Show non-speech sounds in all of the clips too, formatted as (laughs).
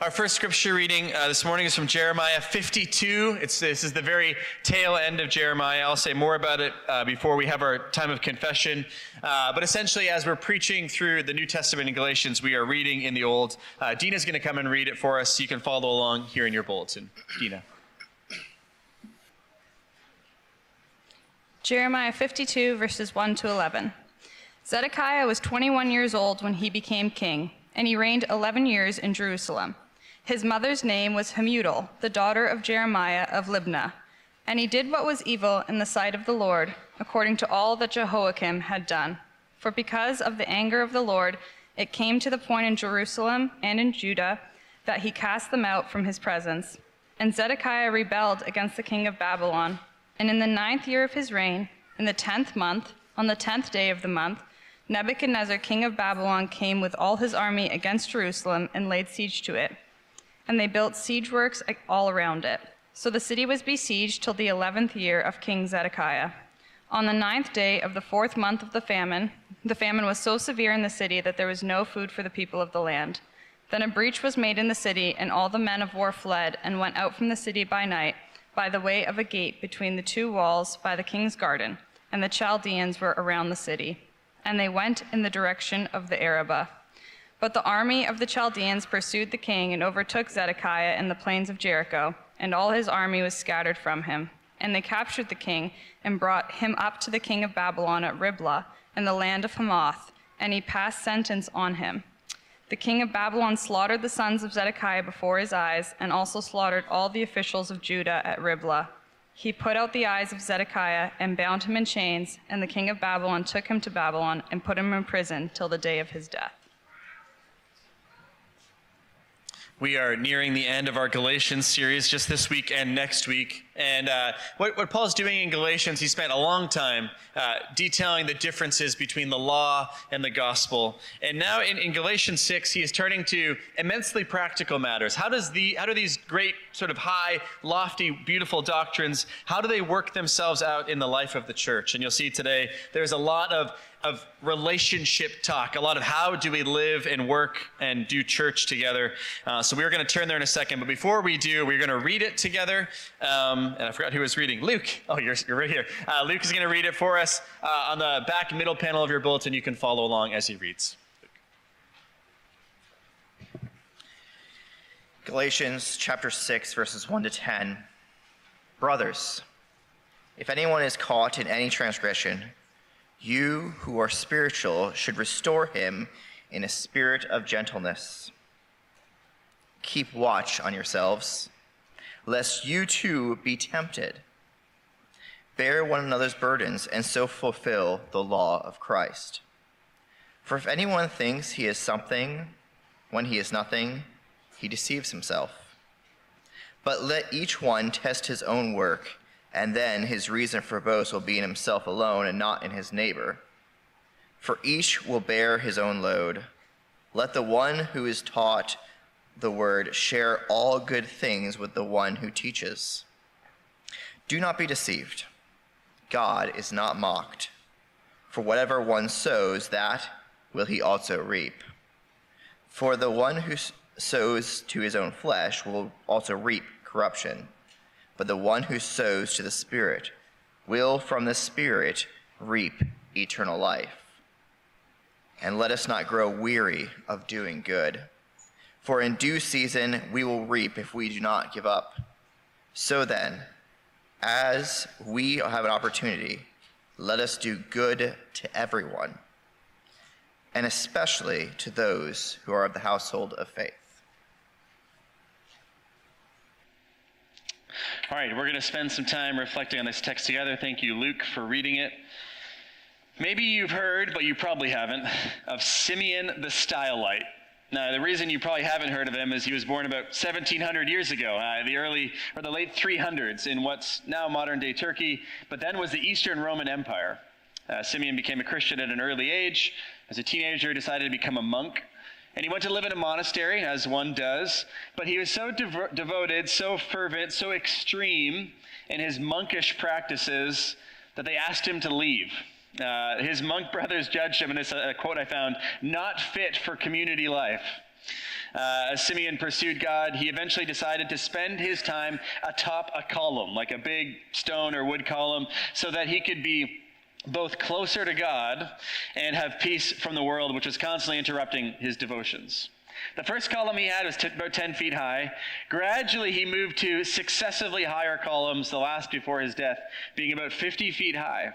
Our first scripture reading uh, this morning is from Jeremiah 52. It's, this is the very tail end of Jeremiah. I'll say more about it uh, before we have our time of confession. Uh, but essentially, as we're preaching through the New Testament in Galatians, we are reading in the Old. Uh, Dina's going to come and read it for us. You can follow along here in your bulletin. Dina. Jeremiah 52, verses 1 to 11. Zedekiah was 21 years old when he became king, and he reigned 11 years in Jerusalem. His mother's name was Hamutal, the daughter of Jeremiah of Libnah. And he did what was evil in the sight of the Lord, according to all that Jehoiakim had done. For because of the anger of the Lord, it came to the point in Jerusalem and in Judah that he cast them out from his presence. And Zedekiah rebelled against the king of Babylon. And in the ninth year of his reign, in the tenth month, on the tenth day of the month, Nebuchadnezzar, king of Babylon, came with all his army against Jerusalem and laid siege to it and they built siege works all around it. So the city was besieged till the eleventh year of King Zedekiah. On the ninth day of the fourth month of the famine, the famine was so severe in the city that there was no food for the people of the land. Then a breach was made in the city, and all the men of war fled and went out from the city by night by the way of a gate between the two walls by the king's garden, and the Chaldeans were around the city. And they went in the direction of the Arabah. But the army of the Chaldeans pursued the king and overtook Zedekiah in the plains of Jericho, and all his army was scattered from him. And they captured the king and brought him up to the king of Babylon at Riblah in the land of Hamath, and he passed sentence on him. The king of Babylon slaughtered the sons of Zedekiah before his eyes, and also slaughtered all the officials of Judah at Riblah. He put out the eyes of Zedekiah and bound him in chains, and the king of Babylon took him to Babylon and put him in prison till the day of his death. We are nearing the end of our Galatians series just this week and next week. And uh, what, what Paul's doing in Galatians, he spent a long time uh, detailing the differences between the law and the gospel. And now in, in Galatians 6, he is turning to immensely practical matters. How, does the, how do these great, sort of high, lofty, beautiful doctrines, how do they work themselves out in the life of the church? And you'll see today there's a lot of of relationship talk, a lot of how do we live and work and do church together. Uh, so we're going to turn there in a second. But before we do, we're going to read it together. Um, and I forgot who was reading. Luke. Oh, you're, you're right here. Uh, Luke is going to read it for us. Uh, on the back middle panel of your bulletin, you can follow along as he reads. Galatians chapter 6, verses 1 to 10. Brothers, if anyone is caught in any transgression, you who are spiritual should restore him in a spirit of gentleness. Keep watch on yourselves, lest you too be tempted. Bear one another's burdens and so fulfill the law of Christ. For if anyone thinks he is something when he is nothing, he deceives himself. But let each one test his own work and then his reason for boast will be in himself alone and not in his neighbor. For each will bear his own load. Let the one who is taught the word share all good things with the one who teaches. Do not be deceived. God is not mocked. For whatever one sows, that will he also reap. For the one who sows to his own flesh will also reap corruption but the one who sows to the Spirit will from the Spirit reap eternal life. And let us not grow weary of doing good, for in due season we will reap if we do not give up. So then, as we have an opportunity, let us do good to everyone, and especially to those who are of the household of faith. All right, we're going to spend some time reflecting on this text together. Thank you, Luke, for reading it. Maybe you've heard, but you probably haven't, of Simeon the Stylite. Now, the reason you probably haven't heard of him is he was born about 1700 years ago, uh, the early or the late 300s in what's now modern day Turkey, but then was the Eastern Roman Empire. Uh, Simeon became a Christian at an early age. As a teenager, he decided to become a monk. And he went to live in a monastery, as one does, but he was so dev- devoted, so fervent, so extreme in his monkish practices that they asked him to leave. Uh, his monk brothers judged him, and it's is a quote I found, not fit for community life. Uh, as Simeon pursued God, he eventually decided to spend his time atop a column, like a big stone or wood column, so that he could be both closer to God and have peace from the world, which was constantly interrupting his devotions. The first column he had was t- about 10 feet high. Gradually, he moved to successively higher columns, the last before his death being about 50 feet high.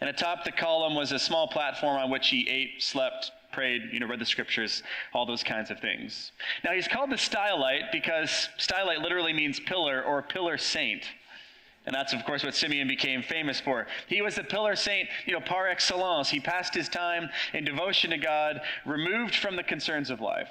And atop the column was a small platform on which he ate, slept, prayed, you know, read the scriptures, all those kinds of things. Now, he's called the stylite because stylite literally means pillar or pillar saint. And that's, of course, what Simeon became famous for. He was the pillar saint, you know, par excellence. He passed his time in devotion to God, removed from the concerns of life.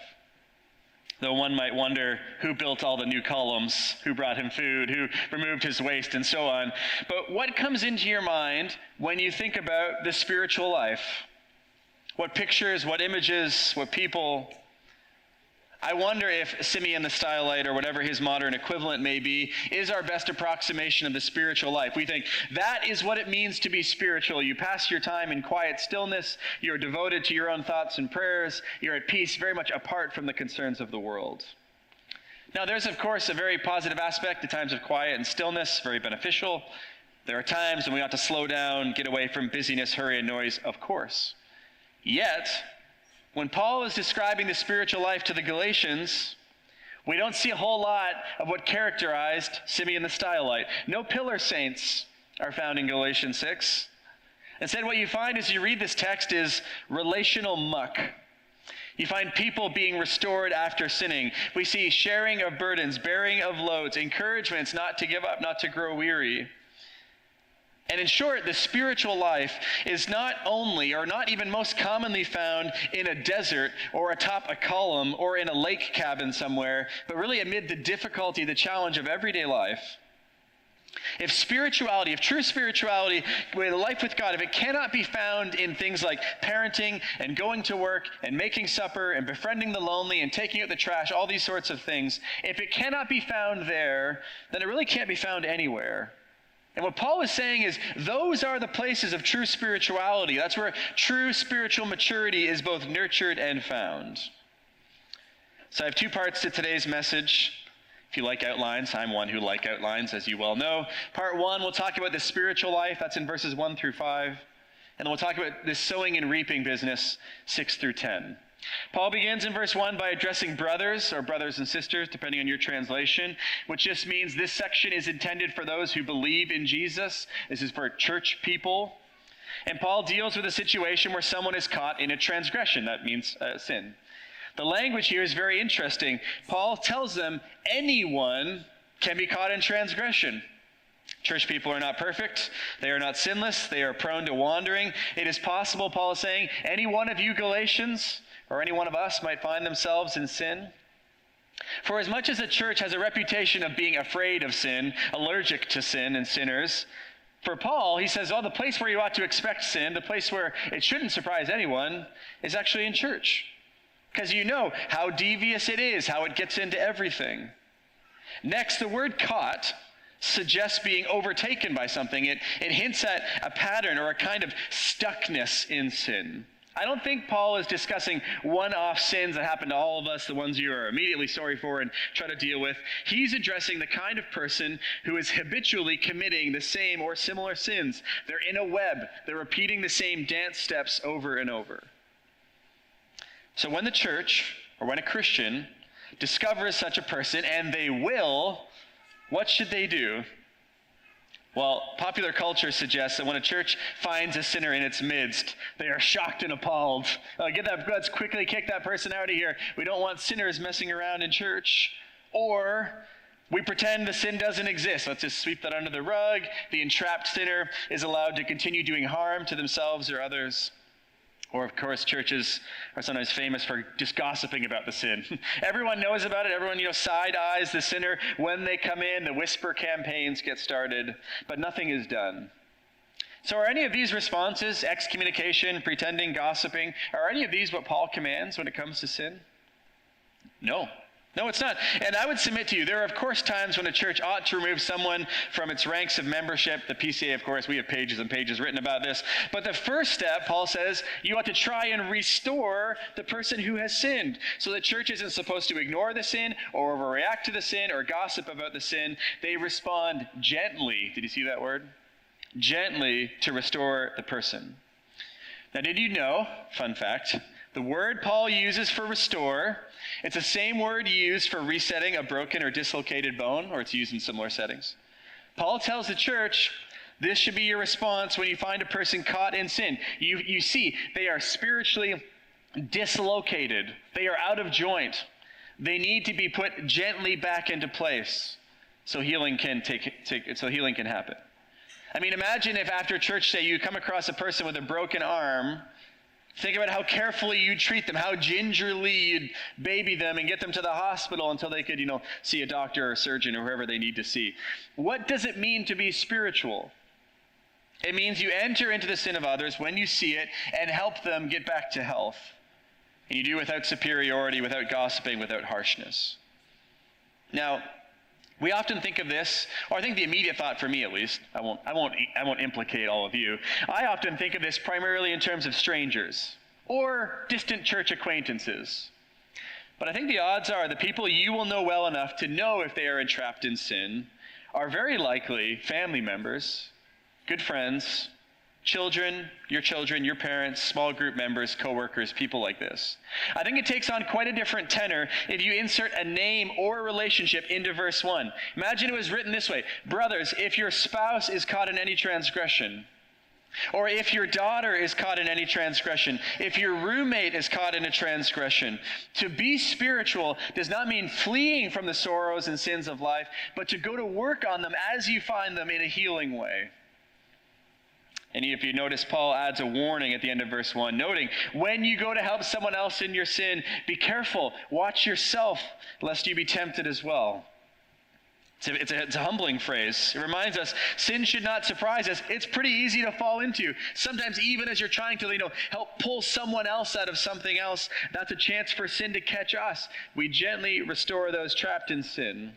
Though one might wonder who built all the new columns, who brought him food, who removed his waste, and so on. But what comes into your mind when you think about the spiritual life? What pictures, what images, what people? I wonder if Simeon the Stylite, or whatever his modern equivalent may be, is our best approximation of the spiritual life. We think that is what it means to be spiritual. You pass your time in quiet stillness, you're devoted to your own thoughts and prayers, you're at peace, very much apart from the concerns of the world. Now, there's, of course, a very positive aspect to times of quiet and stillness, very beneficial. There are times when we ought to slow down, get away from busyness, hurry, and noise, of course. Yet, when Paul is describing the spiritual life to the Galatians, we don't see a whole lot of what characterized Simeon the Stylite. No pillar saints are found in Galatians 6. Instead, what you find as you read this text is relational muck. You find people being restored after sinning. We see sharing of burdens, bearing of loads, encouragements not to give up, not to grow weary. And in short, the spiritual life is not only, or not even most commonly found in a desert or atop a column or in a lake cabin somewhere, but really amid the difficulty, the challenge of everyday life. If spirituality, if true spirituality, with life with God, if it cannot be found in things like parenting and going to work and making supper and befriending the lonely and taking out the trash, all these sorts of things, if it cannot be found there, then it really can't be found anywhere. And what Paul is saying is those are the places of true spirituality. That's where true spiritual maturity is both nurtured and found. So I have two parts to today's message. If you like outlines, I'm one who like outlines, as you well know. Part one, we'll talk about the spiritual life. That's in verses one through five. And then we'll talk about this sowing and reaping business, six through 10. Paul begins in verse 1 by addressing brothers or brothers and sisters, depending on your translation, which just means this section is intended for those who believe in Jesus. This is for church people. And Paul deals with a situation where someone is caught in a transgression. That means uh, sin. The language here is very interesting. Paul tells them anyone can be caught in transgression. Church people are not perfect. They are not sinless. They are prone to wandering. It is possible, Paul is saying, any one of you Galatians or any one of us might find themselves in sin. For as much as the church has a reputation of being afraid of sin, allergic to sin and sinners, for Paul, he says, oh, the place where you ought to expect sin, the place where it shouldn't surprise anyone, is actually in church. Because you know how devious it is, how it gets into everything. Next, the word caught suggests being overtaken by something. It, it hints at a pattern or a kind of stuckness in sin. I don't think Paul is discussing one off sins that happen to all of us, the ones you are immediately sorry for and try to deal with. He's addressing the kind of person who is habitually committing the same or similar sins. They're in a web, they're repeating the same dance steps over and over. So when the church, or when a Christian, discovers such a person, and they will, what should they do? Well, popular culture suggests that when a church finds a sinner in its midst, they are shocked and appalled. Uh, get that, let's quickly kick that person out of here. We don't want sinners messing around in church. Or we pretend the sin doesn't exist. Let's just sweep that under the rug. The entrapped sinner is allowed to continue doing harm to themselves or others. Or, of course, churches are sometimes famous for just gossiping about the sin. (laughs) Everyone knows about it. Everyone, you know, side eyes the sinner when they come in. The whisper campaigns get started, but nothing is done. So, are any of these responses, excommunication, pretending, gossiping, are any of these what Paul commands when it comes to sin? No. No, it's not. And I would submit to you, there are, of course, times when a church ought to remove someone from its ranks of membership. The PCA, of course, we have pages and pages written about this. But the first step, Paul says, you ought to try and restore the person who has sinned. So the church isn't supposed to ignore the sin or overreact to the sin or gossip about the sin. They respond gently. Did you see that word? Gently to restore the person. Now, did you know, fun fact, the word Paul uses for restore, it's the same word used for resetting a broken or dislocated bone, or it's used in similar settings. Paul tells the church this should be your response when you find a person caught in sin. You, you see, they are spiritually dislocated, they are out of joint. They need to be put gently back into place so healing can take, take so healing can happen. I mean, imagine if after church say you come across a person with a broken arm Think about how carefully you'd treat them, how gingerly you'd baby them and get them to the hospital until they could, you know, see a doctor or a surgeon or whoever they need to see. What does it mean to be spiritual? It means you enter into the sin of others when you see it and help them get back to health. And you do without superiority, without gossiping, without harshness. Now, we often think of this, or I think the immediate thought for me at least, I won't, I won't, I won't implicate all of you. I often think of this primarily in terms of strangers or distant church acquaintances. But I think the odds are the people you will know well enough to know if they are entrapped in sin are very likely family members, good friends, children, your children, your parents, small group members, coworkers, people like this. I think it takes on quite a different tenor if you insert a name or a relationship into verse 1. Imagine it was written this way Brothers, if your spouse is caught in any transgression, or if your daughter is caught in any transgression, if your roommate is caught in a transgression, to be spiritual does not mean fleeing from the sorrows and sins of life, but to go to work on them as you find them in a healing way. And if you notice, Paul adds a warning at the end of verse 1, noting, when you go to help someone else in your sin, be careful, watch yourself, lest you be tempted as well. It's a, it's, a, it's a, humbling phrase. It reminds us sin should not surprise us. It's pretty easy to fall into. Sometimes, even as you're trying to you know, help pull someone else out of something else, that's a chance for sin to catch us. We gently restore those trapped in sin.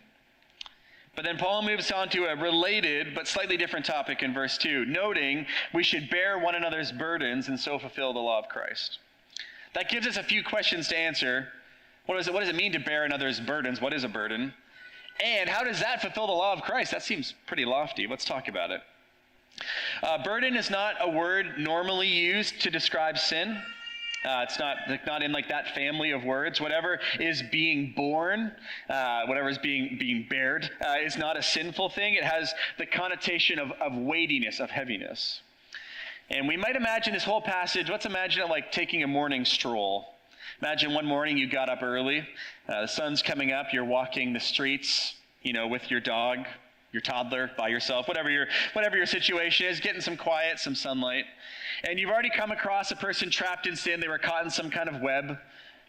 But then Paul moves on to a related but slightly different topic in verse 2, noting we should bear one another's burdens and so fulfill the law of Christ. That gives us a few questions to answer. What, is it, what does it mean to bear another's burdens? What is a burden? And how does that fulfill the law of Christ? That seems pretty lofty. Let's talk about it. Uh, burden is not a word normally used to describe sin. Uh, it's not like, not in like that family of words. Whatever is being borne, uh, whatever is being being bared, uh, is not a sinful thing. It has the connotation of, of weightiness, of heaviness. And we might imagine this whole passage. Let's imagine it like taking a morning stroll. Imagine one morning you got up early, uh, the sun's coming up, you're walking the streets, you know, with your dog, your toddler, by yourself, whatever your whatever your situation is, getting some quiet, some sunlight and you've already come across a person trapped in sin, they were caught in some kind of web.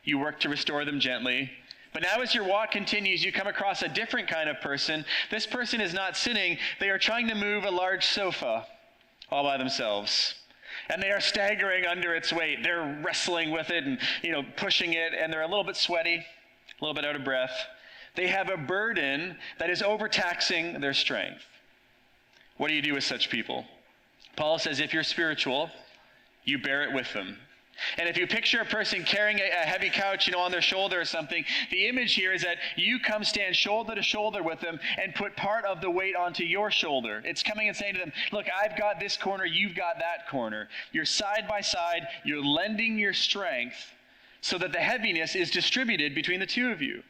You work to restore them gently. But now, as your walk continues, you come across a different kind of person. This person is not sinning, they are trying to move a large sofa all by themselves. And they are staggering under its weight. They're wrestling with it and, you know, pushing it, and they're a little bit sweaty, a little bit out of breath. They have a burden that is overtaxing their strength. What do you do with such people? Paul says if you're spiritual, you bear it with them. And if you picture a person carrying a, heavy couch, you know, on their shoulder or something, the image here is that you come stand shoulder to shoulder with them and put part of the weight onto your shoulder. It's coming and saying to them, look, I've got this corner, you've got that corner. You're side by side, you're lending your strength so that the heaviness is distributed between the two of you.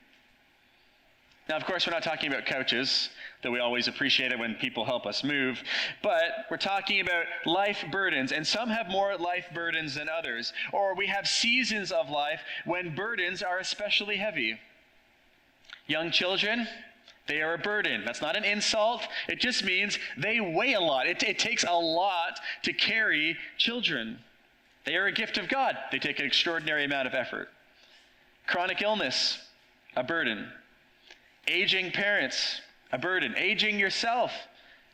Now, of course, we're not talking about couches that we always appreciate it when people help us move. But we're talking about life burdens, and some have more life burdens than others. Or we have seasons of life when burdens are especially heavy. Young children, they are a burden. That's not an insult. It just means they weigh a lot. It, it takes a lot to carry children. They are a gift of God. They take an extraordinary amount of effort. Chronic illness, a burden. Aging parents, a burden. Aging yourself,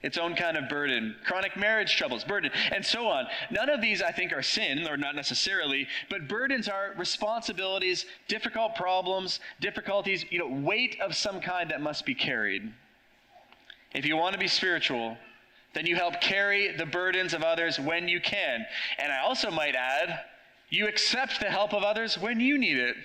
its own kind of burden. Chronic marriage troubles, burden, and so on. None of these, I think, are sin, or not necessarily, but burdens are responsibilities, difficult problems, difficulties, you know, weight of some kind that must be carried. If you want to be spiritual, then you help carry the burdens of others when you can. And I also might add, you accept the help of others when you need it.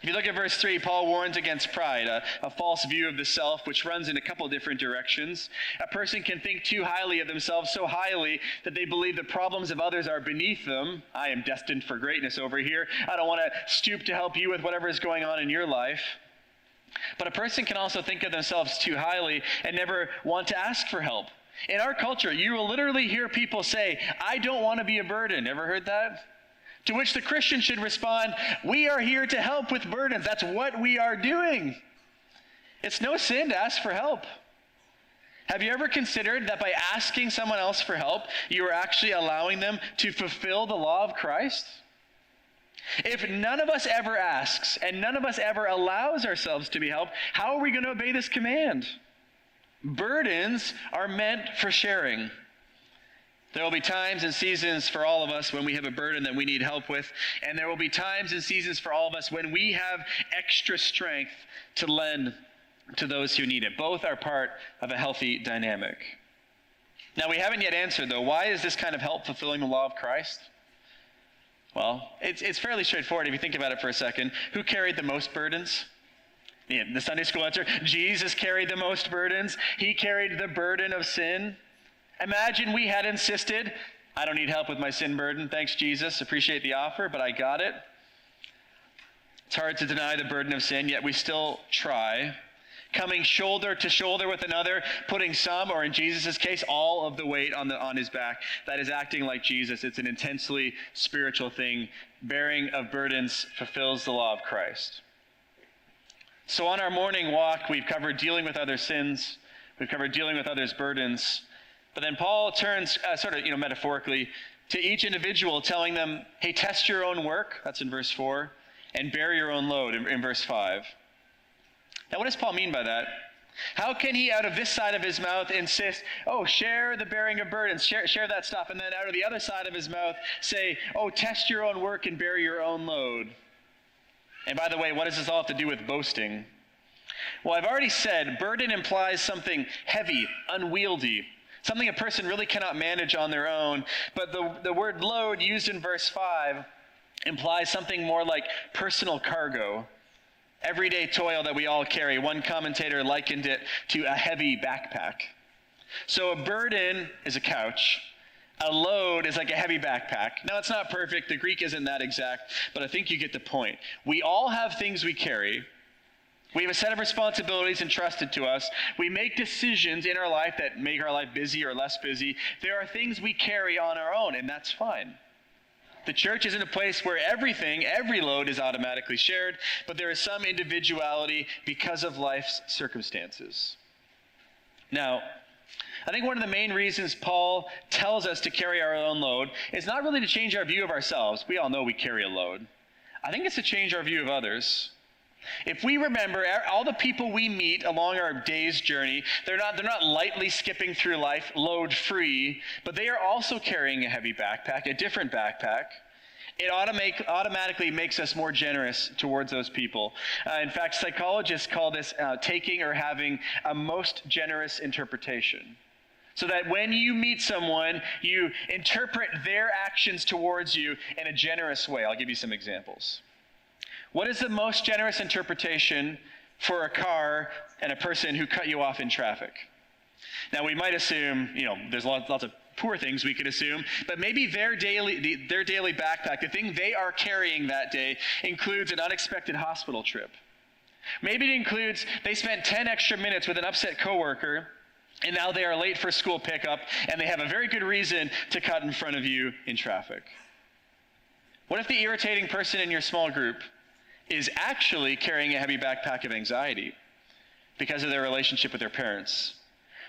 If you look at verse 3, Paul warns against pride, a, a, false view of the self, which runs in a couple different directions. A person can think too highly of themselves, so highly that they believe the problems of others are beneath them. I am destined for greatness over here. I don't want to stoop to help you with whatever is going on in your life. But a person can also think of themselves too highly and never want to ask for help. In our culture, you will literally hear people say, I don't want to be a burden. Ever heard that? To which the Christian should respond, We are here to help with burdens. That's what we are doing. It's no sin to ask for help. Have you ever considered that by asking someone else for help, you are actually allowing them to fulfill the law of Christ? If none of us ever asks and none of us ever allows ourselves to be helped, how are we going to obey this command? Burdens are meant for sharing. There will be times and seasons for all of us when we have a burden that we need help with, and there will be times and seasons for all of us when we have extra strength to lend to those who need it. Both are part of a healthy dynamic. Now, we haven't yet answered, though, why is this kind of help fulfilling the law of Christ? Well, it's, it's fairly straightforward if you think about it for a second. Who carried the most burdens? Yeah, the Sunday school answer Jesus carried the most burdens. He carried the burden of sin. Imagine we had insisted, I don't need help with my sin burden. Thanks, Jesus. Appreciate the offer, but I got it. It's hard to deny the burden of sin, yet we still try coming shoulder to shoulder with another, putting some, or in Jesus' case, all of the weight on, the, on his back. That is acting like Jesus. It's an intensely spiritual thing. Bearing of burdens fulfills the law of Christ. So on our morning walk, we've covered dealing with other sins, we've covered dealing with others' burdens. But then Paul turns, uh, sort of, you know, metaphorically, to each individual, telling them, hey, test your own work. That's in verse 4. And bear your own load in, in verse 5. Now, what does Paul mean by that? How can he, out of this side of his mouth, insist, oh, share the bearing of burdens, share, share that stuff, and then out of the other side of his mouth, say, oh, test your own work and bear your own load? And by the way, what does this all have to do with boasting? Well, I've already said burden implies something heavy, unwieldy, something a person really cannot manage on their own. But the, the word load used in verse 5 implies something more like personal cargo everyday toil that we all carry. One commentator likened it to a heavy backpack. So a burden is a couch. A load is like a heavy backpack. Now, it's not perfect. The Greek isn't that exact, but I think you get the point. We all have things we carry. We have a set of responsibilities entrusted to us. We make decisions in our life that make our life busy or less busy. There are things we carry on our own, and that's fine. The church isn't a place where everything, every load is automatically shared, but there is some individuality because of life's circumstances. Now, I think one of the main reasons Paul tells us to carry our own load is not really to change our view of ourselves. We all know we carry a load. I think it's to change our view of others. If we remember all the people we meet along our day's journey, they're not, they're not lightly skipping through life load free, but they are also carrying a heavy backpack, a different backpack. It automatic, automatically makes us more generous towards those people. Uh, in fact, psychologists call this uh, taking or having a most generous interpretation. So that when you meet someone, you interpret their actions towards you in a generous way. I'll give you some examples. What is the most generous interpretation for a car and a person who cut you off in traffic? Now, we might assume, you know, there's lots, lots of poor things we could assume, but maybe their daily, their daily backpack, the thing they are carrying that day, includes an unexpected hospital trip. Maybe it includes they spent 10 extra minutes with an upset coworker and now they are late for school pickup and they have a very good reason to cut in front of you in traffic. What if the irritating person in your small group is actually carrying a heavy backpack of anxiety because of their relationship with their parents?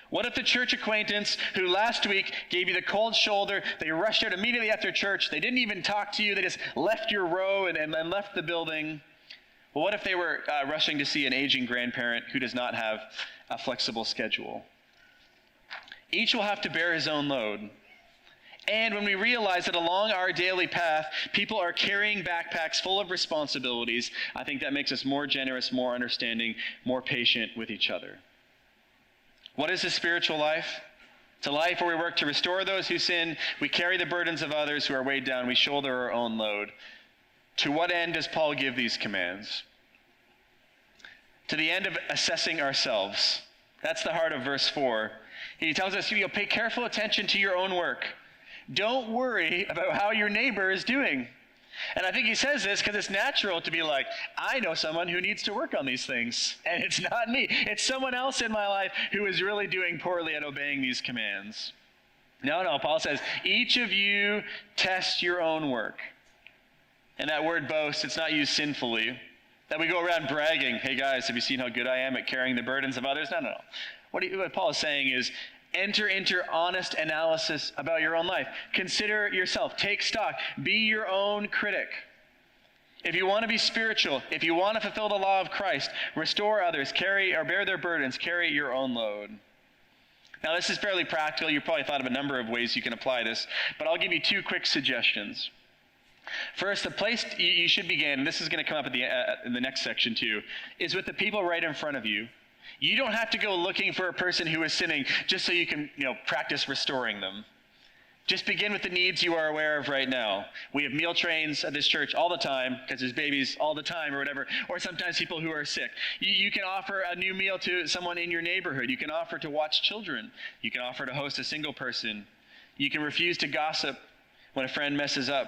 What if the church acquaintance who last week gave you the cold shoulder, they rushed out immediately after church, they didn't even talk to you, they just left your row and, and, and left the building? Well, what if they were uh, rushing to see an aging grandparent who does not have a flexible schedule? Each will have to bear his own load. And when we realize that along our daily path, people are carrying backpacks full of responsibilities, I think that makes us more generous, more understanding, more patient with each other. What is a spiritual life? It's a life where we work to restore those who sin, we carry the burdens of others who are weighed down, we shoulder our own load. To what end does Paul give these commands? To the end of assessing ourselves. That's the heart of verse 4. He tells us, you know, pay careful attention to your own work don't worry about how your neighbor is doing. And I think he says this because it's natural to be like, I know someone who needs to work on these things, and it's not me. It's someone else in my life who is really doing poorly at obeying these commands. No, no, Paul says, each of you test your own work. And that word boast, it's not used sinfully. That we go around bragging, hey guys, have you seen how good I am at carrying the burdens of others? No, no, no. What, he, what Paul is saying is, enter into honest analysis about your own life. Consider yourself. Take stock. Be your own critic. If you want to be spiritual, if you want to fulfill the law of Christ, restore others, carry or bear their burdens, carry your own load. Now, this is fairly practical. You probably thought of a number of ways you can apply this, but I'll give you two quick suggestions. First, the place you should begin, this is going to come up at the, uh, in the next section too, is with the people right in front of you you don't have to go looking for a person who is sinning just so you can, you know, practice restoring them. Just begin with the needs you are aware of right now. We have meal trains at this church all the time because there's babies all the time or whatever, or sometimes people who are sick. You, you, can offer a new meal to someone in your neighborhood. You can offer to watch children. You can offer to host a single person. You can refuse to gossip when a friend messes up.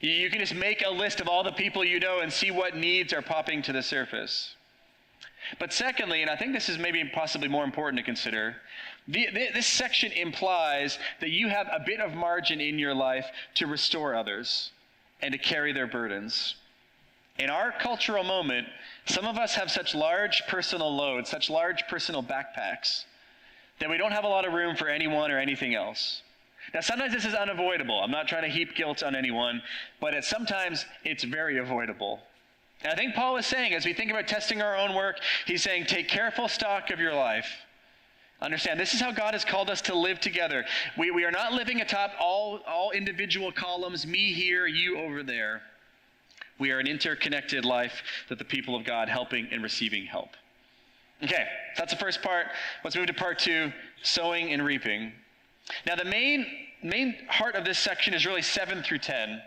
You, you can just make a list of all the people you know and see what needs are popping to the surface. But secondly, and I think this is maybe possibly more important to consider, the, the, this section implies that you have a bit of margin in your life to restore others and to carry their burdens. In our cultural moment, some of us have such large personal loads, such large personal backpacks, that we don't have a lot of room for anyone or anything else. Now, sometimes this is unavoidable. I'm not trying to heap guilt on anyone, but it, sometimes it's very avoidable. And I think Paul is saying, as we think about testing our own work, he's saying, take careful stock of your life. Understand, this is how God has called us to live together. We, we are not living atop all, all individual columns, me here, you over there. We are an interconnected life that the people of God helping and receiving help. Okay, that's the first part. Let's move to part two sowing and reaping. Now, the main, main heart of this section is really 7 through 10,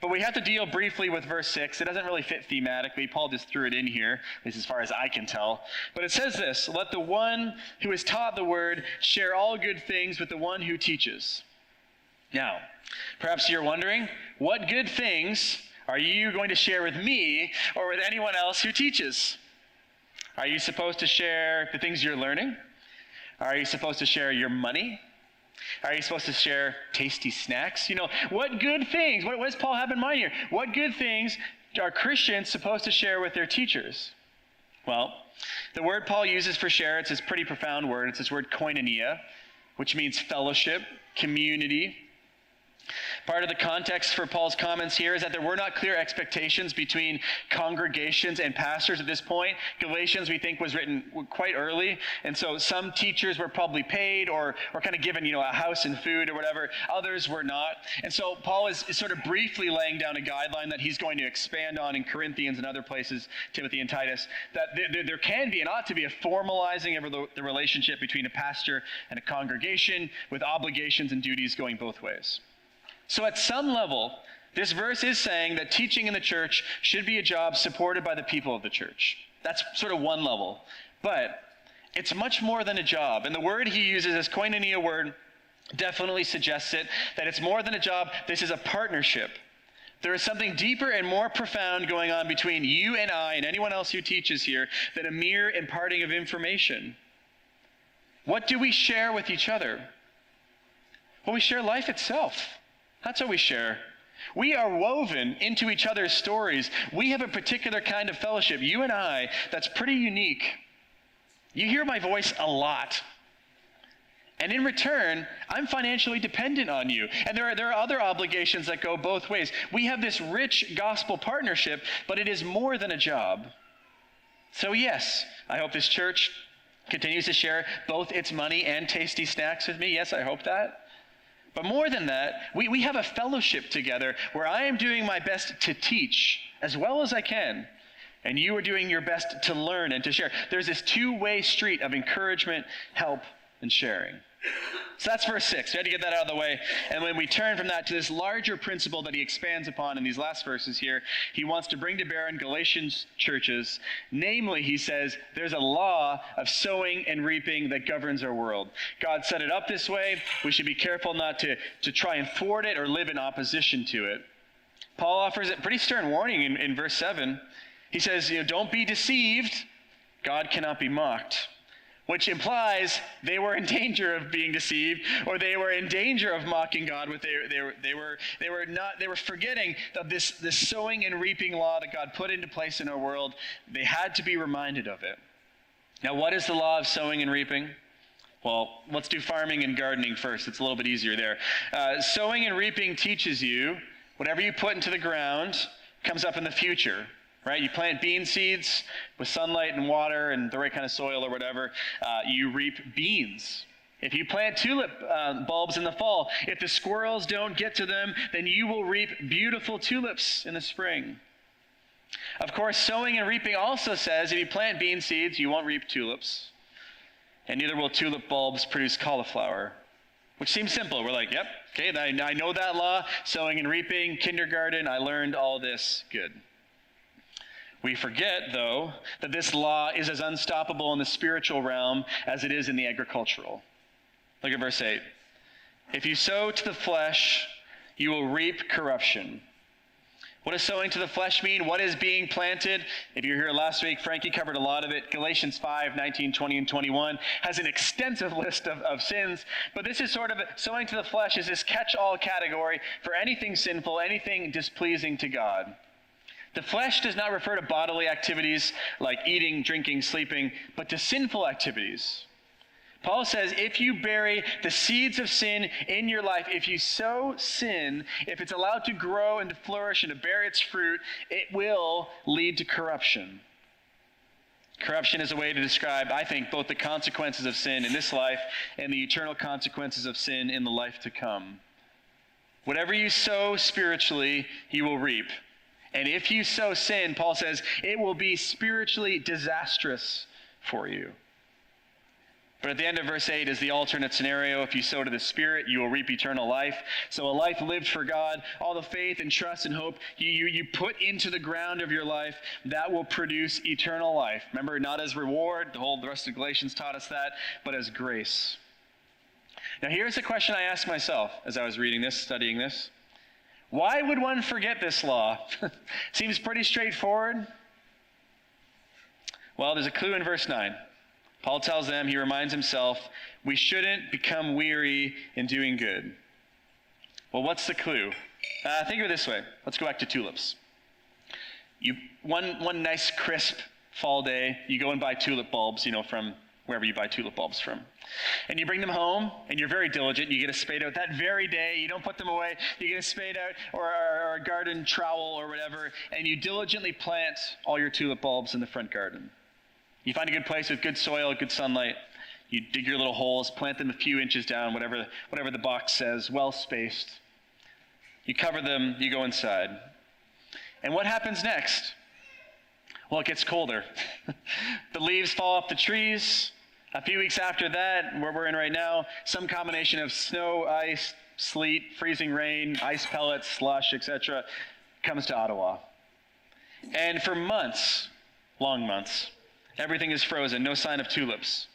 but we have to deal briefly with verse 6. It doesn't really fit thematically. Paul just threw it in here, at least as far as I can tell. But it says this Let the one who is taught the word share all good things with the one who teaches. Now, perhaps you're wondering, what good things are you going to share with me or with anyone else who teaches? Are you supposed to share the things you're learning? Are you supposed to share your money? Are you supposed to share tasty snacks? You know, what good things, what, what does Paul have in mind here? What good things are Christians supposed to share with their teachers? Well, the word Paul uses for share, it's this pretty profound word. It's this word koinonia, which means fellowship, community, Part of the context for Paul's comments here is that there were not clear expectations between congregations and pastors at this point. Galatians, we think, was written quite early, and so some teachers were probably paid or, or kind of given, you know, a house and food or whatever. Others were not. And so Paul is, is sort of briefly laying down a guideline that he's going to expand on in Corinthians and other places, Timothy and Titus, that there, there can be and ought to be a formalizing of the, the relationship between a pastor and a congregation with obligations and duties going both ways. So, at some level, this verse is saying that teaching in the church should be a job supported by the people of the church. That's sort of one level. But it's much more than a job. And the word he uses, this koinonia word, definitely suggests it that it's more than a job, this is a partnership. There is something deeper and more profound going on between you and I and anyone else who teaches here than a mere imparting of information. What do we share with each other? Well, we share life itself. That's what we share. We are woven into each other's stories. We have a particular kind of fellowship, you and I, that's pretty unique. You hear my voice a lot. And in return, I'm financially dependent on you. And there are, there are other obligations that go both ways. We have this rich gospel partnership, but it is more than a job. So, yes, I hope this church continues to share both its money and tasty snacks with me. Yes, I hope that. But more than that, we, we have a fellowship together where I am doing my best to teach as well as I can, and you are doing your best to learn and to share. There's this two way street of encouragement, help, and sharing. So that's verse 6. We had to get that out of the way. And when we turn from that to this larger principle that he expands upon in these last verses here, he wants to bring to bear in Galatians churches. Namely, he says, there's a law of sowing and reaping that governs our world. God set it up this way. We should be careful not to, to try and thwart it or live in opposition to it. Paul offers a pretty stern warning in, in verse 7. He says, you know, Don't be deceived. God cannot be mocked which implies they were in danger of being deceived or they were in danger of mocking God with they, they, were, they were they were not they were forgetting this this sowing and reaping law that God put into place in our world. They had to be reminded of it. Now what is the law of sowing and reaping? Well let's do farming and gardening first. It's a little bit easier there. Uh, sowing and reaping teaches you whatever you put into the ground comes up in the future right? You plant bean seeds with sunlight and water and the right kind of soil or whatever, uh, you reap beans. If you plant tulip uh, bulbs in the fall, if the squirrels don't get to them, then you will reap beautiful tulips in the spring. Of course, sowing and reaping also says if you plant bean seeds, you won't reap tulips. And neither will tulip bulbs produce cauliflower, which seems simple. We're like, yep, okay, I, I know that law. Sowing and reaping, kindergarten, I learned all this. Good. We forget, though, that this law is as unstoppable in the spiritual realm as it is in the agricultural. Look at verse 8. If you sow to the flesh, you will reap corruption. What does sowing to the flesh mean? What is being planted? If you were here last week, Frankie covered a lot of it. Galatians 5, 19, 20, and 21 has an extensive (laughs) list of, of sins. But this is sort of sowing to the flesh is this catch all category for anything sinful, anything displeasing to God. The flesh does not refer to bodily activities like eating, drinking, sleeping, but to sinful activities. Paul says if you bury the seeds of sin in your life, if you sow sin, if it's allowed to grow and to flourish and to bear its fruit, it will lead to corruption. Corruption is a way to describe, I think, both the consequences of sin in this life and the eternal consequences of sin in the life to come. Whatever you sow spiritually, you will reap. And if you sow sin, Paul says, it will be spiritually disastrous for you. But at the end of verse 8 is the alternate scenario. If you sow to the Spirit, you will reap eternal life. So a life lived for God, all the faith and trust and hope you, you, you put into the ground of your life, that will produce eternal life. Remember, not as reward, the whole the rest of Galatians taught us that, but as grace. Now here's the question I asked myself as I was reading this, studying this. Why would one forget this law? (laughs) Seems pretty straightforward. Well, there's a clue in verse 9. Paul tells them, he reminds himself, we shouldn't become weary in doing good. Well, what's the clue? Uh, think of it this way. Let's go back to tulips. You, one, one nice, crisp fall day, you go and buy tulip bulbs, you know, from wherever you buy tulip bulbs from. And you bring them home, and you're very diligent. You get a spade out that very day. You don't put them away. You get a spade out or, or, a garden trowel or whatever, and you diligently plant all your tulip bulbs in the front garden. You find a good place with good soil, good sunlight. You dig your little holes, plant them a few inches down, whatever, whatever the box says, well spaced. You cover them, you go inside. And what happens next? Well, it gets colder. (laughs) the leaves fall off the trees, a few weeks after that, where we're in right now, some combination of snow, ice, sleet, freezing rain, ice pellets, slush, etc., comes to Ottawa. And for months, long months, everything is frozen, no sign of tulips.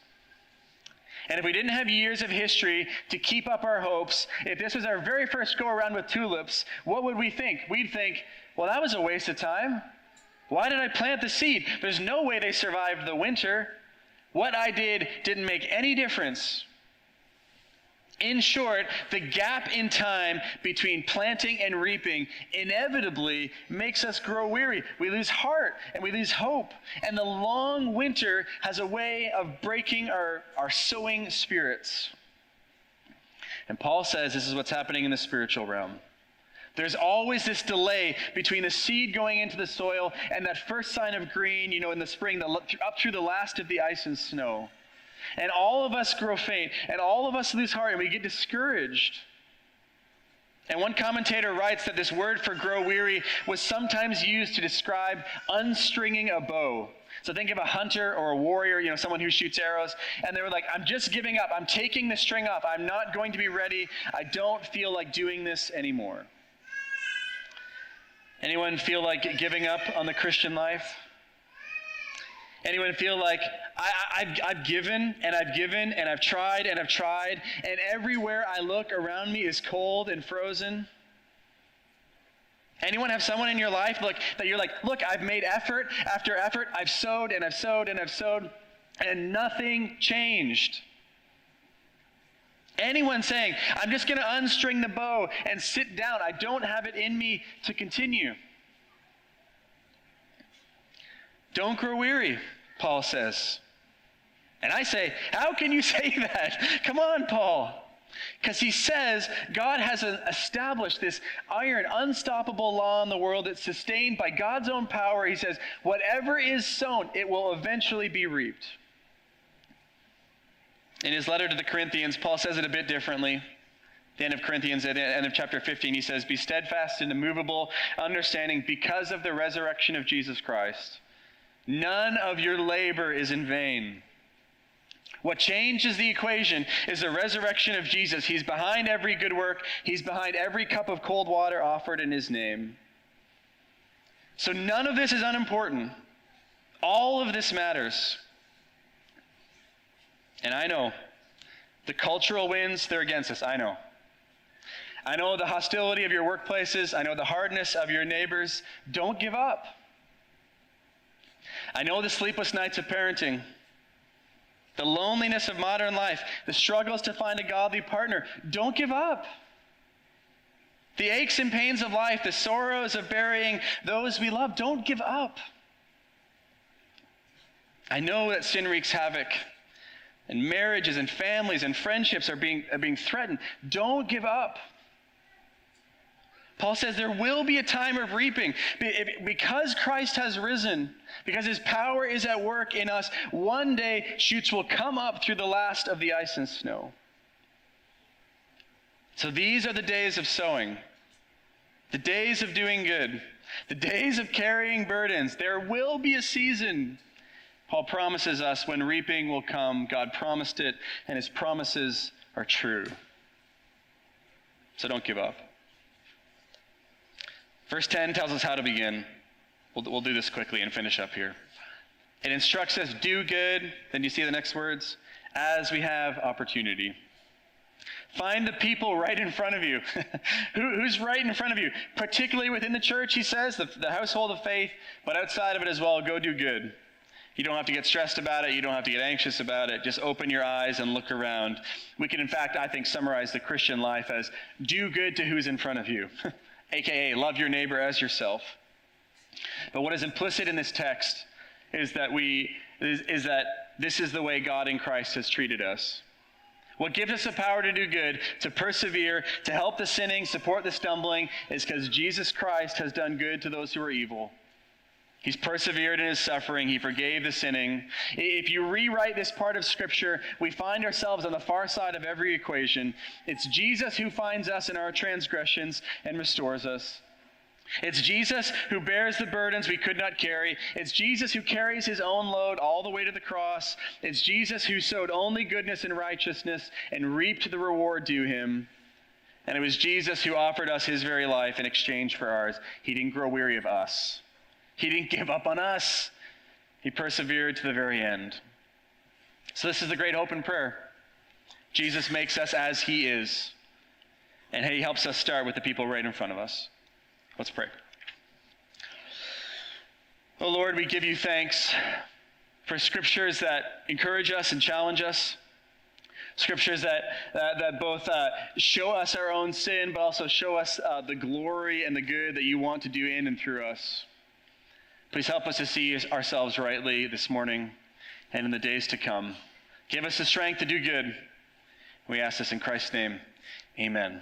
And if we didn't have years of history to keep up our hopes, if this was our very first go around with tulips, what would we think? We'd think, well, that was a waste of time. Why did I plant the seed? There's no way they survived the winter. What I did didn't make any difference. In short, the gap in time between planting and reaping inevitably makes us grow weary. We lose heart and we lose hope. And the long winter has a way of breaking our, our sowing spirits. And Paul says this is what's happening in the spiritual realm. There's always this delay between the seed going into the soil and that first sign of green, you know, in the spring, the, up through the last of the ice and snow. And all of us grow faint, and all of us lose heart, and we get discouraged. And one commentator writes that this word for grow weary was sometimes used to describe unstringing a bow. So think of a hunter or a warrior, you know, someone who shoots arrows, and they were like, I'm just giving up. I'm taking the string off. I'm not going to be ready. I don't feel like doing this anymore. Anyone feel like giving up on the Christian life? Anyone feel like I, have I've given and I've given and I've tried and I've tried, and everywhere I look around me is cold and frozen? Anyone have someone in your life look, that you're like, look, I've made effort after effort, I've sowed and I've sowed and I've sowed, and nothing changed? Anyone saying, I'm just going to unstring the bow and sit down, I don't have it in me to continue. Don't grow weary, Paul says. And I say, How can you (laughs) say that? Come on, Paul. Because he says God has established this iron, unstoppable law in the world that's sustained by God's own power. He says, Whatever is sown, it will eventually be reaped. In his letter to the Corinthians, Paul says it a bit differently. At the end of Corinthians, at the end of chapter 15, he says, Be steadfast and immovable, understanding because of the resurrection of Jesus Christ None of your labor is in vain. What changes the equation is the resurrection of Jesus. He's behind every good work, He's behind every cup of cold water offered in His name. So none of this is unimportant. All of this matters. And I know the cultural winds, they're against us. I know. I know the hostility of your workplaces. I know the hardness of your neighbors. Don't give up. I know the sleepless nights of parenting, the loneliness of modern life, the struggles to find a godly partner. Don't give up. The aches and pains of life, the sorrows of burying those we love, don't give up. I know that sin wreaks havoc, and marriages and families and friendships are being, are being threatened. Don't give up. Paul says there will be a time of reaping. Because Christ has risen, because his power is at work in us, one day shoots will come up through the last of the ice and snow. So these are the days of sowing, the days of doing good, the days of carrying burdens. There will be a season. Paul promises us when reaping will come. God promised it, and his promises are true. So don't give up. Verse 10 tells us how to begin. We'll, we'll do this quickly and finish up here. It instructs us do good. Then you see the next words as we have opportunity. Find the people right in front of you. (laughs) Who, who's right in front of you? Particularly within the church, he says, the, the household of faith, but outside of it as well, go do good. You don't have to get stressed about it. You don't have to get anxious about it. Just open your eyes and look around. We can, in fact, I think, summarize the Christian life as do good to who's in front of you. (laughs) aka love your neighbor as yourself. But what is implicit in this text is that we is, is that this is the way God in Christ has treated us. What gives us the power to do good, to persevere, to help the sinning, support the stumbling, is because Jesus Christ has done good to those who are evil. He's persevered in his suffering. He forgave the sinning. If you rewrite this part of Scripture, we find ourselves on the far side of every equation. It's Jesus who finds us in our transgressions and restores us. It's Jesus who bears the burdens we could not carry. It's Jesus who carries his own load all the way to the cross. It's Jesus who sowed only goodness and righteousness and reaped the reward due him. And it was Jesus who offered us his very life in exchange for ours. He didn't grow weary of us. He didn't give up on us, He persevered to the very end. So, this is the great hope and prayer. Jesus makes us as He is, and He helps us start with the people right in front of us. Let's pray. Oh Lord, we give you thanks for scriptures that encourage us and challenge us. Scriptures that, uh, that both uh, show us our own sin, but also show us uh, the glory and the good that you want to do in and through us. Please help us to see ourselves rightly this morning and in the days to come. Give us the strength to do good. We ask this in Christ's name. Amen.